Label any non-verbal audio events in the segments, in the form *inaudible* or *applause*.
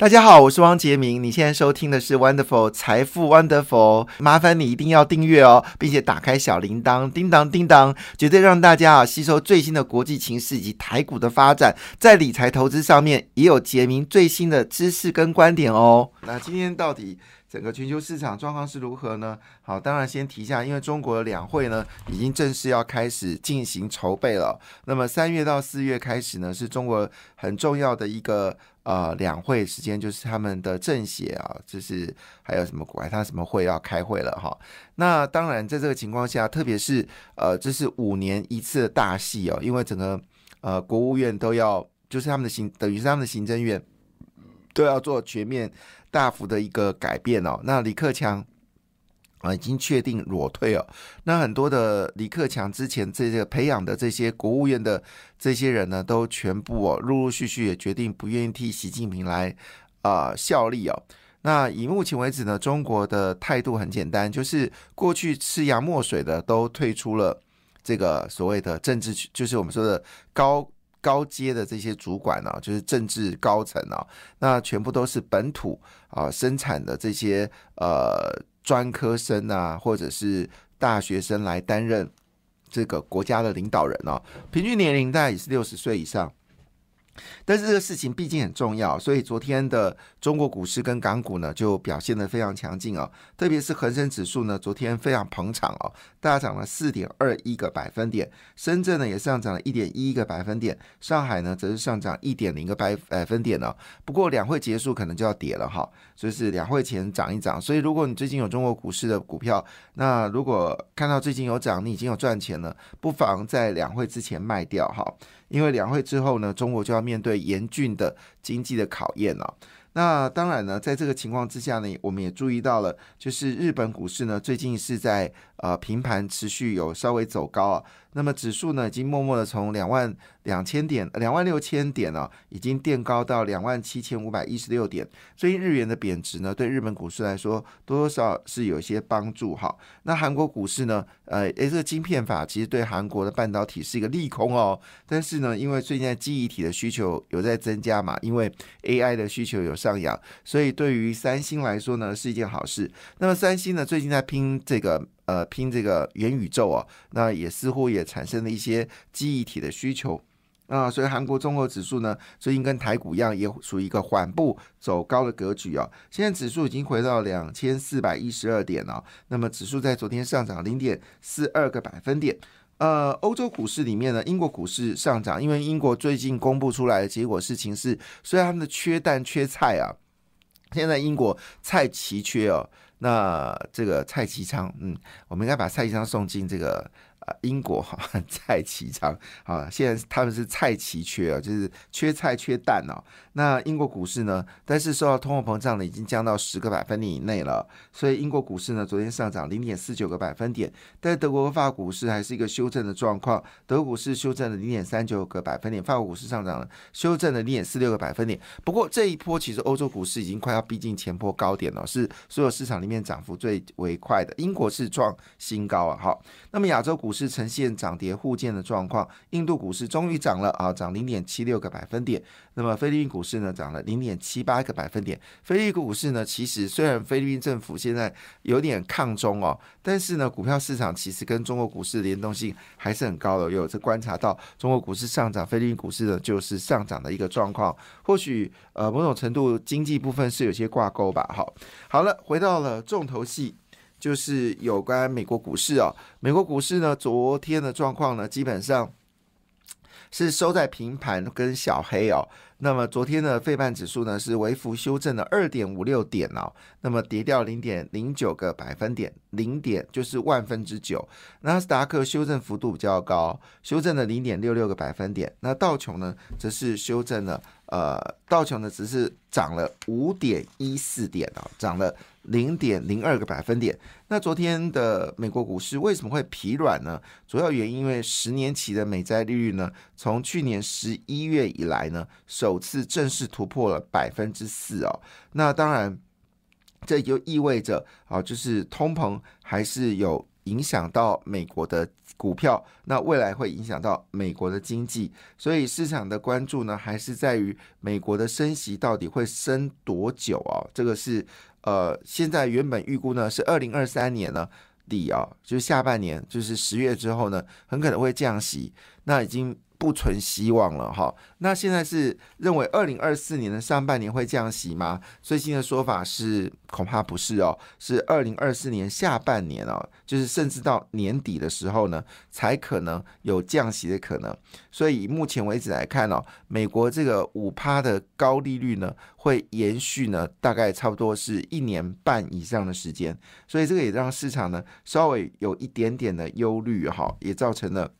大家好，我是汪杰明。你现在收听的是 Wonderful 财富 Wonderful，麻烦你一定要订阅哦，并且打开小铃铛，叮当叮当，绝对让大家啊吸收最新的国际情势以及台股的发展，在理财投资上面也有杰明最新的知识跟观点哦。那今天到底整个全球市场状况是如何呢？好，当然先提一下，因为中国的两会呢已经正式要开始进行筹备了。那么三月到四月开始呢，是中国很重要的一个。呃，两会时间就是他们的政协啊，就是还有什么管他什么会要开会了哈。那当然，在这个情况下，特别是呃，这是五年一次的大戏哦，因为整个呃国务院都要，就是他们的行，等于是他们的行政院都要做全面大幅的一个改变哦。那李克强。啊，已经确定裸退哦。那很多的李克强之前这些培养的这些国务院的这些人呢，都全部哦，陆陆续续也决定不愿意替习近平来啊效力哦。那以目前为止呢，中国的态度很简单，就是过去吃洋墨水的都退出了这个所谓的政治，就是我们说的高高阶的这些主管呢，就是政治高层啊，那全部都是本土啊生产的这些呃。专科生啊，或者是大学生来担任这个国家的领导人哦，平均年龄大概也是六十岁以上。但是这个事情毕竟很重要，所以昨天的中国股市跟港股呢就表现的非常强劲哦，特别是恒生指数呢，昨天非常捧场哦，大涨了四点二一个百分点，深圳呢也上涨了一点一个百分点，上海呢则是上涨一点零个百百分点呢。不过两会结束可能就要跌了哈，所以是两会前涨一涨。所以如果你最近有中国股市的股票，那如果看到最近有涨，你已经有赚钱了，不妨在两会之前卖掉哈。因为两会之后呢，中国就要面对严峻的经济的考验了。那当然呢，在这个情况之下呢，我们也注意到了，就是日本股市呢，最近是在呃平盘持续有稍微走高啊。那么指数呢，已经默默的从两万两千点、两万六千点呢，已经垫高到两万七千五百一十六点。最近日元的贬值呢，对日本股市来说多多少是有一些帮助哈。那韩国股市呢，呃，诶，这个晶片法其实对韩国的半导体是一个利空哦。但是呢，因为最近在记忆体的需求有在增加嘛，因为 AI 的需求有上扬，所以对于三星来说呢，是一件好事。那么三星呢，最近在拼这个。呃，拼这个元宇宙啊，那也似乎也产生了一些记忆体的需求啊，所以韩国综合指数呢，最近跟台股一样，也属于一个缓步走高的格局啊。现在指数已经回到两千四百一十二点了，那么指数在昨天上涨零点四二个百分点。呃，欧洲股市里面呢，英国股市上涨，因为英国最近公布出来的结果事情是，虽然他们的缺蛋缺菜啊，现在英国菜奇缺哦。那这个蔡其昌，嗯，我们应该把蔡其昌送进这个。英国哈 *laughs* 菜奇昌啊，现在他们是菜奇缺啊，就是缺菜缺蛋哦。那英国股市呢？但是受到通货膨胀呢，已经降到十个百分点以内了。所以英国股市呢，昨天上涨零点四九个百分点。但是德国和法股市还是一个修正的状况，德国股市修正了零点三九个百分点，法国股市上涨了修正了零点四六个百分点。不过这一波其实欧洲股市已经快要逼近前波高点了，是所有市场里面涨幅最为快的。英国是创新高啊，好，那么亚洲股市。是呈现涨跌互见的状况，印度股市终于涨了啊，涨零点七六个百分点。那么菲律宾股市呢，涨了零点七八个百分点。菲律宾股市呢，其实虽然菲律宾政府现在有点抗中哦，但是呢，股票市场其实跟中国股市的联动性还是很高的。有这观察到中国股市上涨，菲律宾股市呢就是上涨的一个状况。或许呃某种程度经济部分是有些挂钩吧。好，好了，回到了重头戏。就是有关美国股市哦，美国股市呢，昨天的状况呢，基本上是收在平盘跟小黑哦。那么昨天的费半指数呢是微幅修正了二点五六点哦，那么跌掉零点零九个百分点，零点就是万分之九。纳斯达克修正幅度比较高，修正了零点六六个百分点。那道琼呢，则是修正了，呃，道琼呢只是涨了五点一四点啊，涨了。零点零二个百分点。那昨天的美国股市为什么会疲软呢？主要原因因为十年期的美债利率呢，从去年十一月以来呢，首次正式突破了百分之四哦。那当然，这就意味着啊，就是通膨还是有。影响到美国的股票，那未来会影响到美国的经济，所以市场的关注呢，还是在于美国的升息到底会升多久啊？这个是呃，现在原本预估呢是二零二三年呢底啊，就是下半年，就是十月之后呢，很可能会降息，那已经。不存希望了哈，那现在是认为二零二四年的上半年会降息吗？最新的说法是恐怕不是哦，是二零二四年下半年哦，就是甚至到年底的时候呢，才可能有降息的可能。所以目前为止来看哦，美国这个五趴的高利率呢，会延续呢，大概差不多是一年半以上的时间。所以这个也让市场呢稍微有一点点的忧虑哈，也造成了。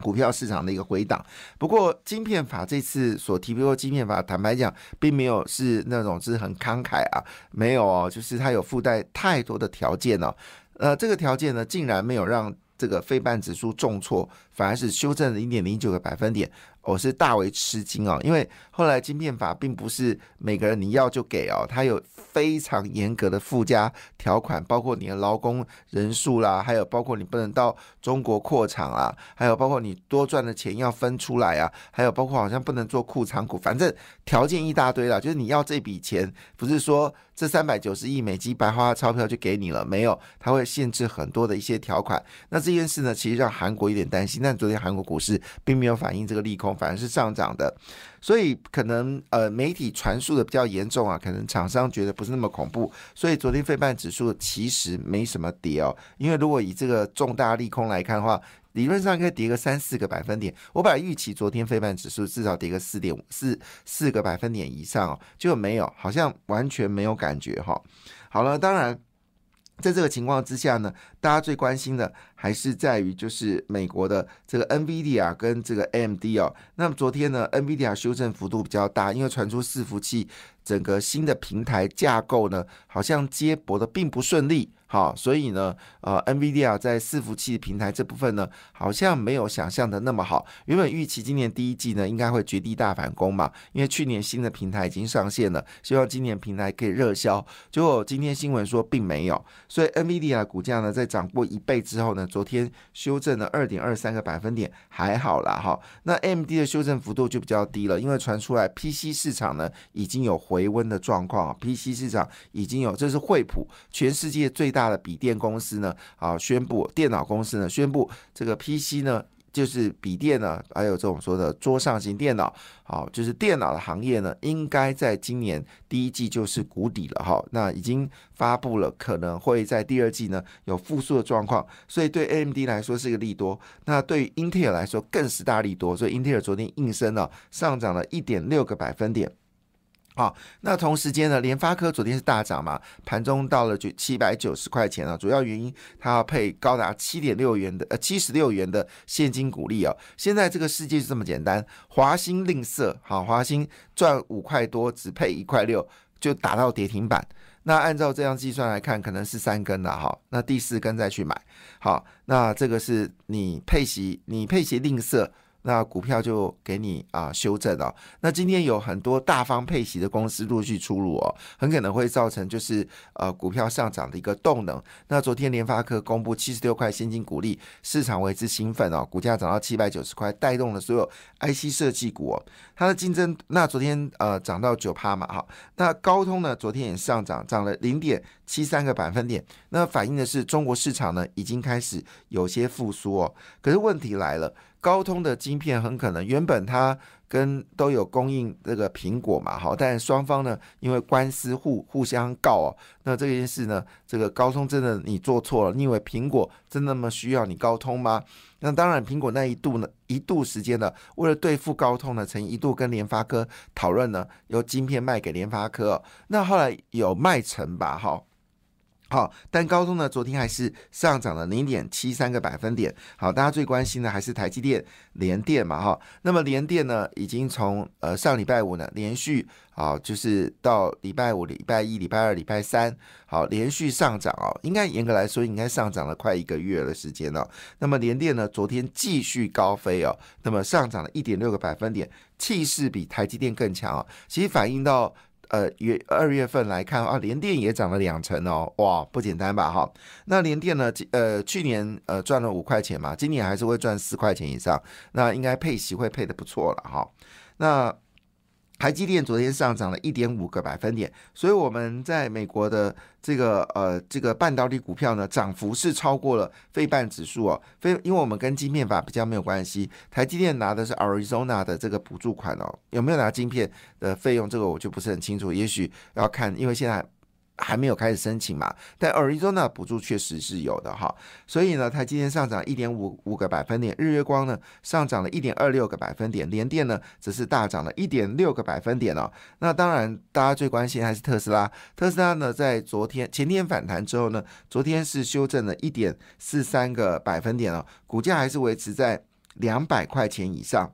股票市场的一个回档，不过晶片法这次所提出的晶片法，坦白讲，并没有是那种是很慷慨啊，没有哦，就是它有附带太多的条件哦，呃，这个条件呢，竟然没有让这个非半指数重挫，反而是修正零点零九个百分点。我是大为吃惊哦，因为后来晶片法并不是每个人你要就给哦，它有非常严格的附加条款，包括你的劳工人数啦，还有包括你不能到中国扩厂啦，还有包括你多赚的钱要分出来啊，还有包括好像不能做库藏股，反正条件一大堆了。就是你要这笔钱，不是说这三百九十亿美金白花钞票就给你了，没有，它会限制很多的一些条款。那这件事呢，其实让韩国有点担心，但昨天韩国股市并没有反映这个利空。反而是上涨的，所以可能呃媒体传述的比较严重啊，可能厂商觉得不是那么恐怖，所以昨天费半指数其实没什么跌哦，因为如果以这个重大利空来看的话，理论上应该跌个三四个百分点，我把预期昨天费半指数至少跌个四点五四四个百分点以上哦，就没有，好像完全没有感觉哈。好了，当然。在这个情况之下呢，大家最关心的还是在于就是美国的这个 NVIDIA 跟这个 AMD 哦。那么昨天呢，NVIDIA 修正幅度比较大，因为传出伺服器整个新的平台架构呢，好像接驳的并不顺利。好，所以呢，呃，NVIDIA 在伺服器平台这部分呢，好像没有想象的那么好。原本预期今年第一季呢，应该会绝地大反攻嘛，因为去年新的平台已经上线了，希望今年平台可以热销。结果今天新闻说并没有，所以 NVIDIA 股价呢，在涨过一倍之后呢，昨天修正了二点二三个百分点，还好啦。哈。那 MD 的修正幅度就比较低了，因为传出来 PC 市场呢已经有回温的状况，PC 市场已经有，这是惠普全世界最大。大的笔电公司呢，啊，宣布电脑公司呢，宣布这个 PC 呢，就是笔电呢，还有这种说的桌上型电脑，好，就是电脑的行业呢，应该在今年第一季就是谷底了哈。那已经发布了，可能会在第二季呢有复苏的状况，所以对 AMD 来说是一个利多，那对于英特尔来说更是大利多，所以英特尔昨天应声了，上涨了一点六个百分点。好，那同时间呢，联发科昨天是大涨嘛，盘中到了就七百九十块钱了。主要原因它要配高达七点六元的呃七十六元的现金股利哦。现在这个世界是这么简单，华兴吝啬，好，华兴赚五块多只配一块六就打到跌停板。那按照这样计算来看，可能是三根了哈。那第四根再去买，好，那这个是你配息，你配息吝啬。那股票就给你啊修正了。那今天有很多大方配息的公司陆续出炉哦，很可能会造成就是呃股票上涨的一个动能。那昨天联发科公布七十六块现金股利，市场为之兴奋哦，股价涨到七百九十块，带动了所有 IC 设计股哦。它的竞争那昨天呃涨到九趴嘛哈。那高通呢昨天也上涨，涨了零点七三个百分点。那反映的是中国市场呢已经开始有些复苏哦。可是问题来了。高通的晶片很可能原本它跟都有供应这个苹果嘛，好，但双方呢因为官司互互相告哦，那这件事呢，这个高通真的你做错了，你以为苹果真的那么需要你高通吗？那当然，苹果那一度呢一度时间呢，为了对付高通呢，曾一度跟联发科讨论呢，由晶片卖给联发科，那后来有卖成吧，哈。好，但高通呢，昨天还是上涨了零点七三个百分点。好，大家最关心的还是台积电、联电嘛，哈。那么联电呢，已经从呃上礼拜五呢，连续啊，就是到礼拜五、礼拜一、礼拜二、礼拜三，好，连续上涨哦。应该严格来说，应该上涨了快一个月的时间了。那么联电呢，昨天继续高飞哦，那么上涨了一点六个百分点，气势比台积电更强哦。其实反映到。呃月二月份来看啊，联电也涨了两成哦，哇，不简单吧哈？那联电呢，呃，去年呃赚了五块钱嘛，今年还是会赚四块钱以上，那应该配息会配的不错了哈。那台积电昨天上涨了一点五个百分点，所以我们在美国的这个呃这个半导体股票呢，涨幅是超过了费半指数哦。非因为我们跟晶片法比较没有关系，台积电拿的是 Arizona 的这个补助款哦，有没有拿晶片的费用，这个我就不是很清楚，也许要看，因为现在。还没有开始申请嘛？但 Arizona 补助确实是有的哈，所以呢，它今天上涨一点五五个百分点，日月光呢上涨了一点二六个百分点，联电呢则是大涨了一点六个百分点哦。那当然，大家最关心还是特斯拉。特斯拉呢，在昨天前天反弹之后呢，昨天是修正了一点四三个百分点哦，股价还是维持在两百块钱以上。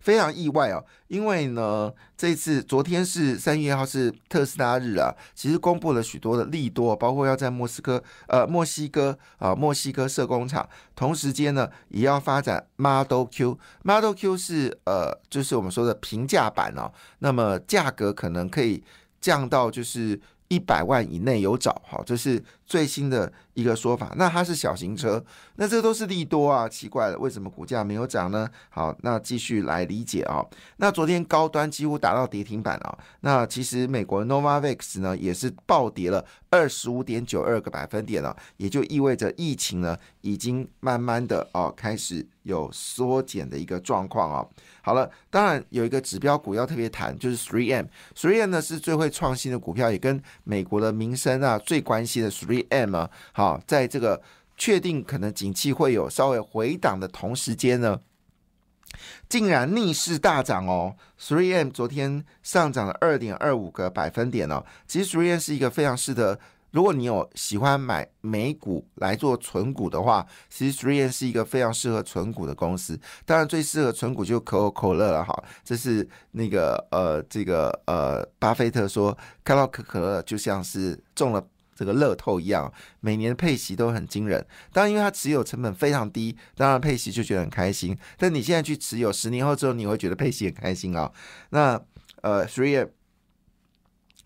非常意外哦，因为呢，这次昨天是三月一号是特斯拉日啊，其实公布了许多的利多，包括要在莫斯科呃墨西哥啊墨西哥设工厂，同时间呢也要发展 Model Q，Model Q 是呃就是我们说的平价版哦，那么价格可能可以降到就是一百万以内有找，好，这是最新的。一个说法，那它是小型车，那这都是利多啊，奇怪了，为什么股价没有涨呢？好，那继续来理解啊。那昨天高端几乎达到跌停板啊，那其实美国 Novavax 呢也是暴跌了二十五点九二个百分点了，也就意味着疫情呢已经慢慢的哦开始有缩减的一个状况啊。好了，当然有一个指标股要特别谈，就是 Three M，Three M 呢是最会创新的股票，也跟美国的民生啊最关心的 Three M 啊。好，在这个确定可能景气会有稍微回档的同时间呢，竟然逆势大涨哦！Three M 昨天上涨了二点二五个百分点哦。其实 Three M 是一个非常适合，如果你有喜欢买美股来做存股的话，其实 Three M 是一个非常适合存股的公司。当然，最适合存股就可口可乐了哈。这是那个呃，这个呃，巴菲特说看到可可乐就像是中了。这个乐透一样，每年的配息都很惊人。当然，因为它持有成本非常低，当然配息就觉得很开心。但你现在去持有，十年后之后，你会觉得配息很开心啊。那呃，Three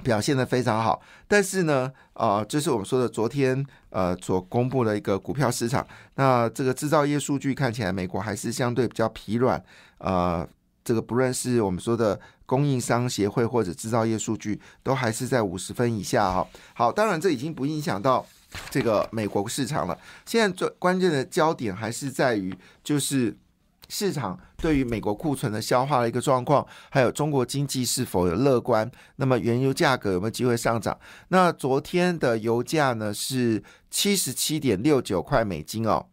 表现的非常好，但是呢，啊，这是我们说的昨天呃所公布的一个股票市场。那这个制造业数据看起来，美国还是相对比较疲软，呃。这个不论是我们说的供应商协会或者制造业数据，都还是在五十分以下哈。好，当然这已经不影响到这个美国市场了。现在最关键的焦点还是在于，就是市场对于美国库存的消化的一个状况，还有中国经济是否有乐观。那么原油价格有没有机会上涨？那昨天的油价呢是七十七点六九块美金哦，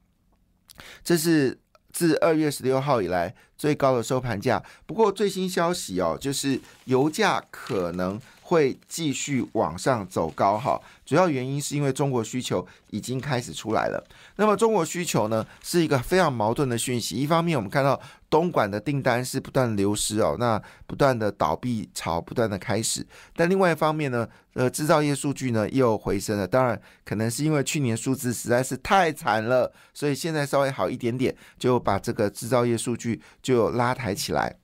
这是。自二月十六号以来最高的收盘价。不过最新消息哦，就是油价可能会继续往上走高哈。主要原因是因为中国需求已经开始出来了。那么中国需求呢，是一个非常矛盾的讯息。一方面我们看到东莞的订单是不断流失哦，那不断的倒闭潮不断的开始。但另外一方面呢，呃，制造业数据呢又回升了。当然，可能是因为去年数字实在是太惨了，所以现在稍微好一点点，就把这个制造业数据就拉抬起来。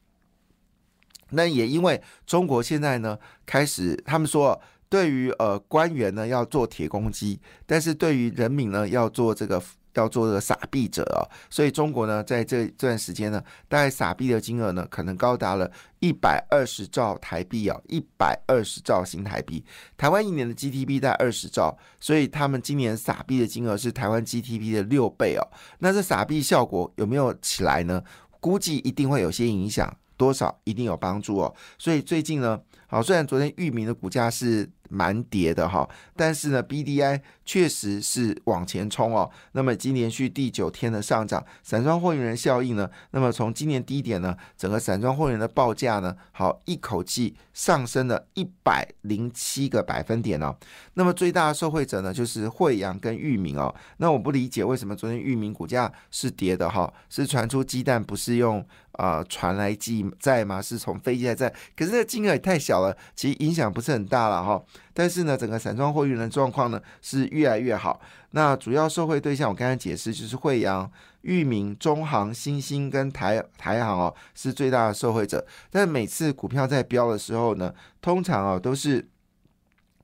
那也因为中国现在呢开始，他们说。对于呃官员呢要做铁公鸡，但是对于人民呢要做这个要做这个傻币者啊，所以中国呢在这这段时间呢，大概傻币的金额呢可能高达了一百二十兆台币啊，一百二十兆新台币。台湾一年的 GDP 在二十兆，所以他们今年傻币的金额是台湾 GDP 的六倍哦。那这傻币效果有没有起来呢？估计一定会有些影响，多少一定有帮助哦。所以最近呢，好，虽然昨天域名的股价是。蛮跌的哈，但是呢，B D I 确实是往前冲哦。那么，今连续第九天的上涨，散装货运人效应呢？那么从今年低点呢，整个散装货运的报价呢，好一口气上升了一百零七个百分点哦。那么最大的受惠者呢，就是惠阳跟裕民哦。那我不理解为什么昨天裕民股价是跌的哈，是传出鸡蛋不是用啊船来寄载吗？是从飞机来载？可是这金额也太小了，其实影响不是很大了哈。但是呢，整个散装货运的状况呢是越来越好。那主要受惠对象，我刚才解释就是惠阳、裕民、中航、新兴跟台台航哦，是最大的受惠者。但每次股票在飙的时候呢，通常啊都是。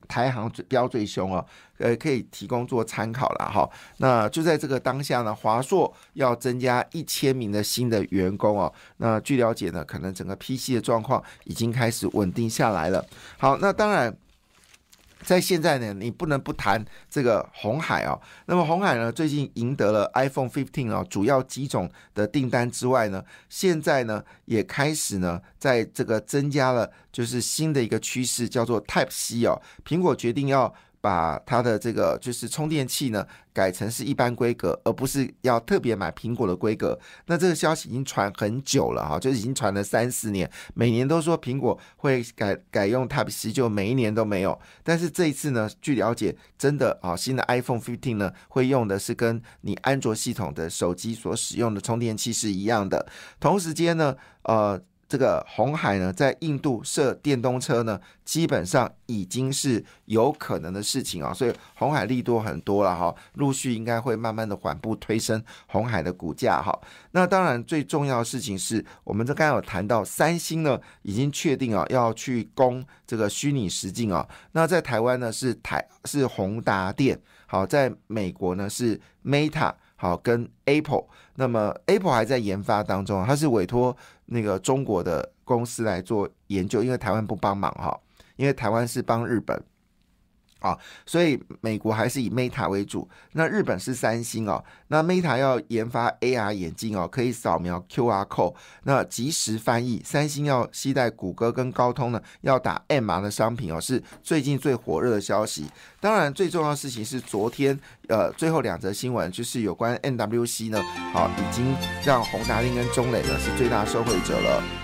台行飙最凶哦，呃，可以提供做参考了哈。那就在这个当下呢，华硕要增加一千名的新的员工哦。那据了解呢，可能整个 PC 的状况已经开始稳定下来了。好，那当然。在现在呢，你不能不谈这个红海啊。那么红海呢，最近赢得了 iPhone 15啊主要机种的订单之外呢，现在呢也开始呢在这个增加了，就是新的一个趋势，叫做 Type C 哦。苹果决定要。把它的这个就是充电器呢改成是一般规格，而不是要特别买苹果的规格。那这个消息已经传很久了哈，就已经传了三四年，每年都说苹果会改改用 Type C，就每一年都没有。但是这一次呢，据了解，真的啊，新的 iPhone 15呢会用的是跟你安卓系统的手机所使用的充电器是一样的。同时间呢，呃。这个红海呢，在印度设电动车呢，基本上已经是有可能的事情啊，所以红海利多很多了哈，陆续应该会慢慢的缓步推升红海的股价哈。那当然最重要的事情是我们这刚刚有谈到，三星呢已经确定啊要去攻这个虚拟实境啊，那在台湾呢是台是宏达电，好，在美国呢是 Meta。好，跟 Apple，那么 Apple 还在研发当中，它是委托那个中国的公司来做研究，因为台湾不帮忙哈，因为台湾是帮日本。啊，所以美国还是以 Meta 为主，那日本是三星哦。那 Meta 要研发 AR 眼镜哦，可以扫描 QR code，那即时翻译。三星要携带谷歌跟高通呢，要打 MR 的商品哦，是最近最火热的消息。当然，最重要的事情是昨天呃最后两则新闻，就是有关 NWC 呢，好已经让宏达电跟中磊呢是最大受惠者了。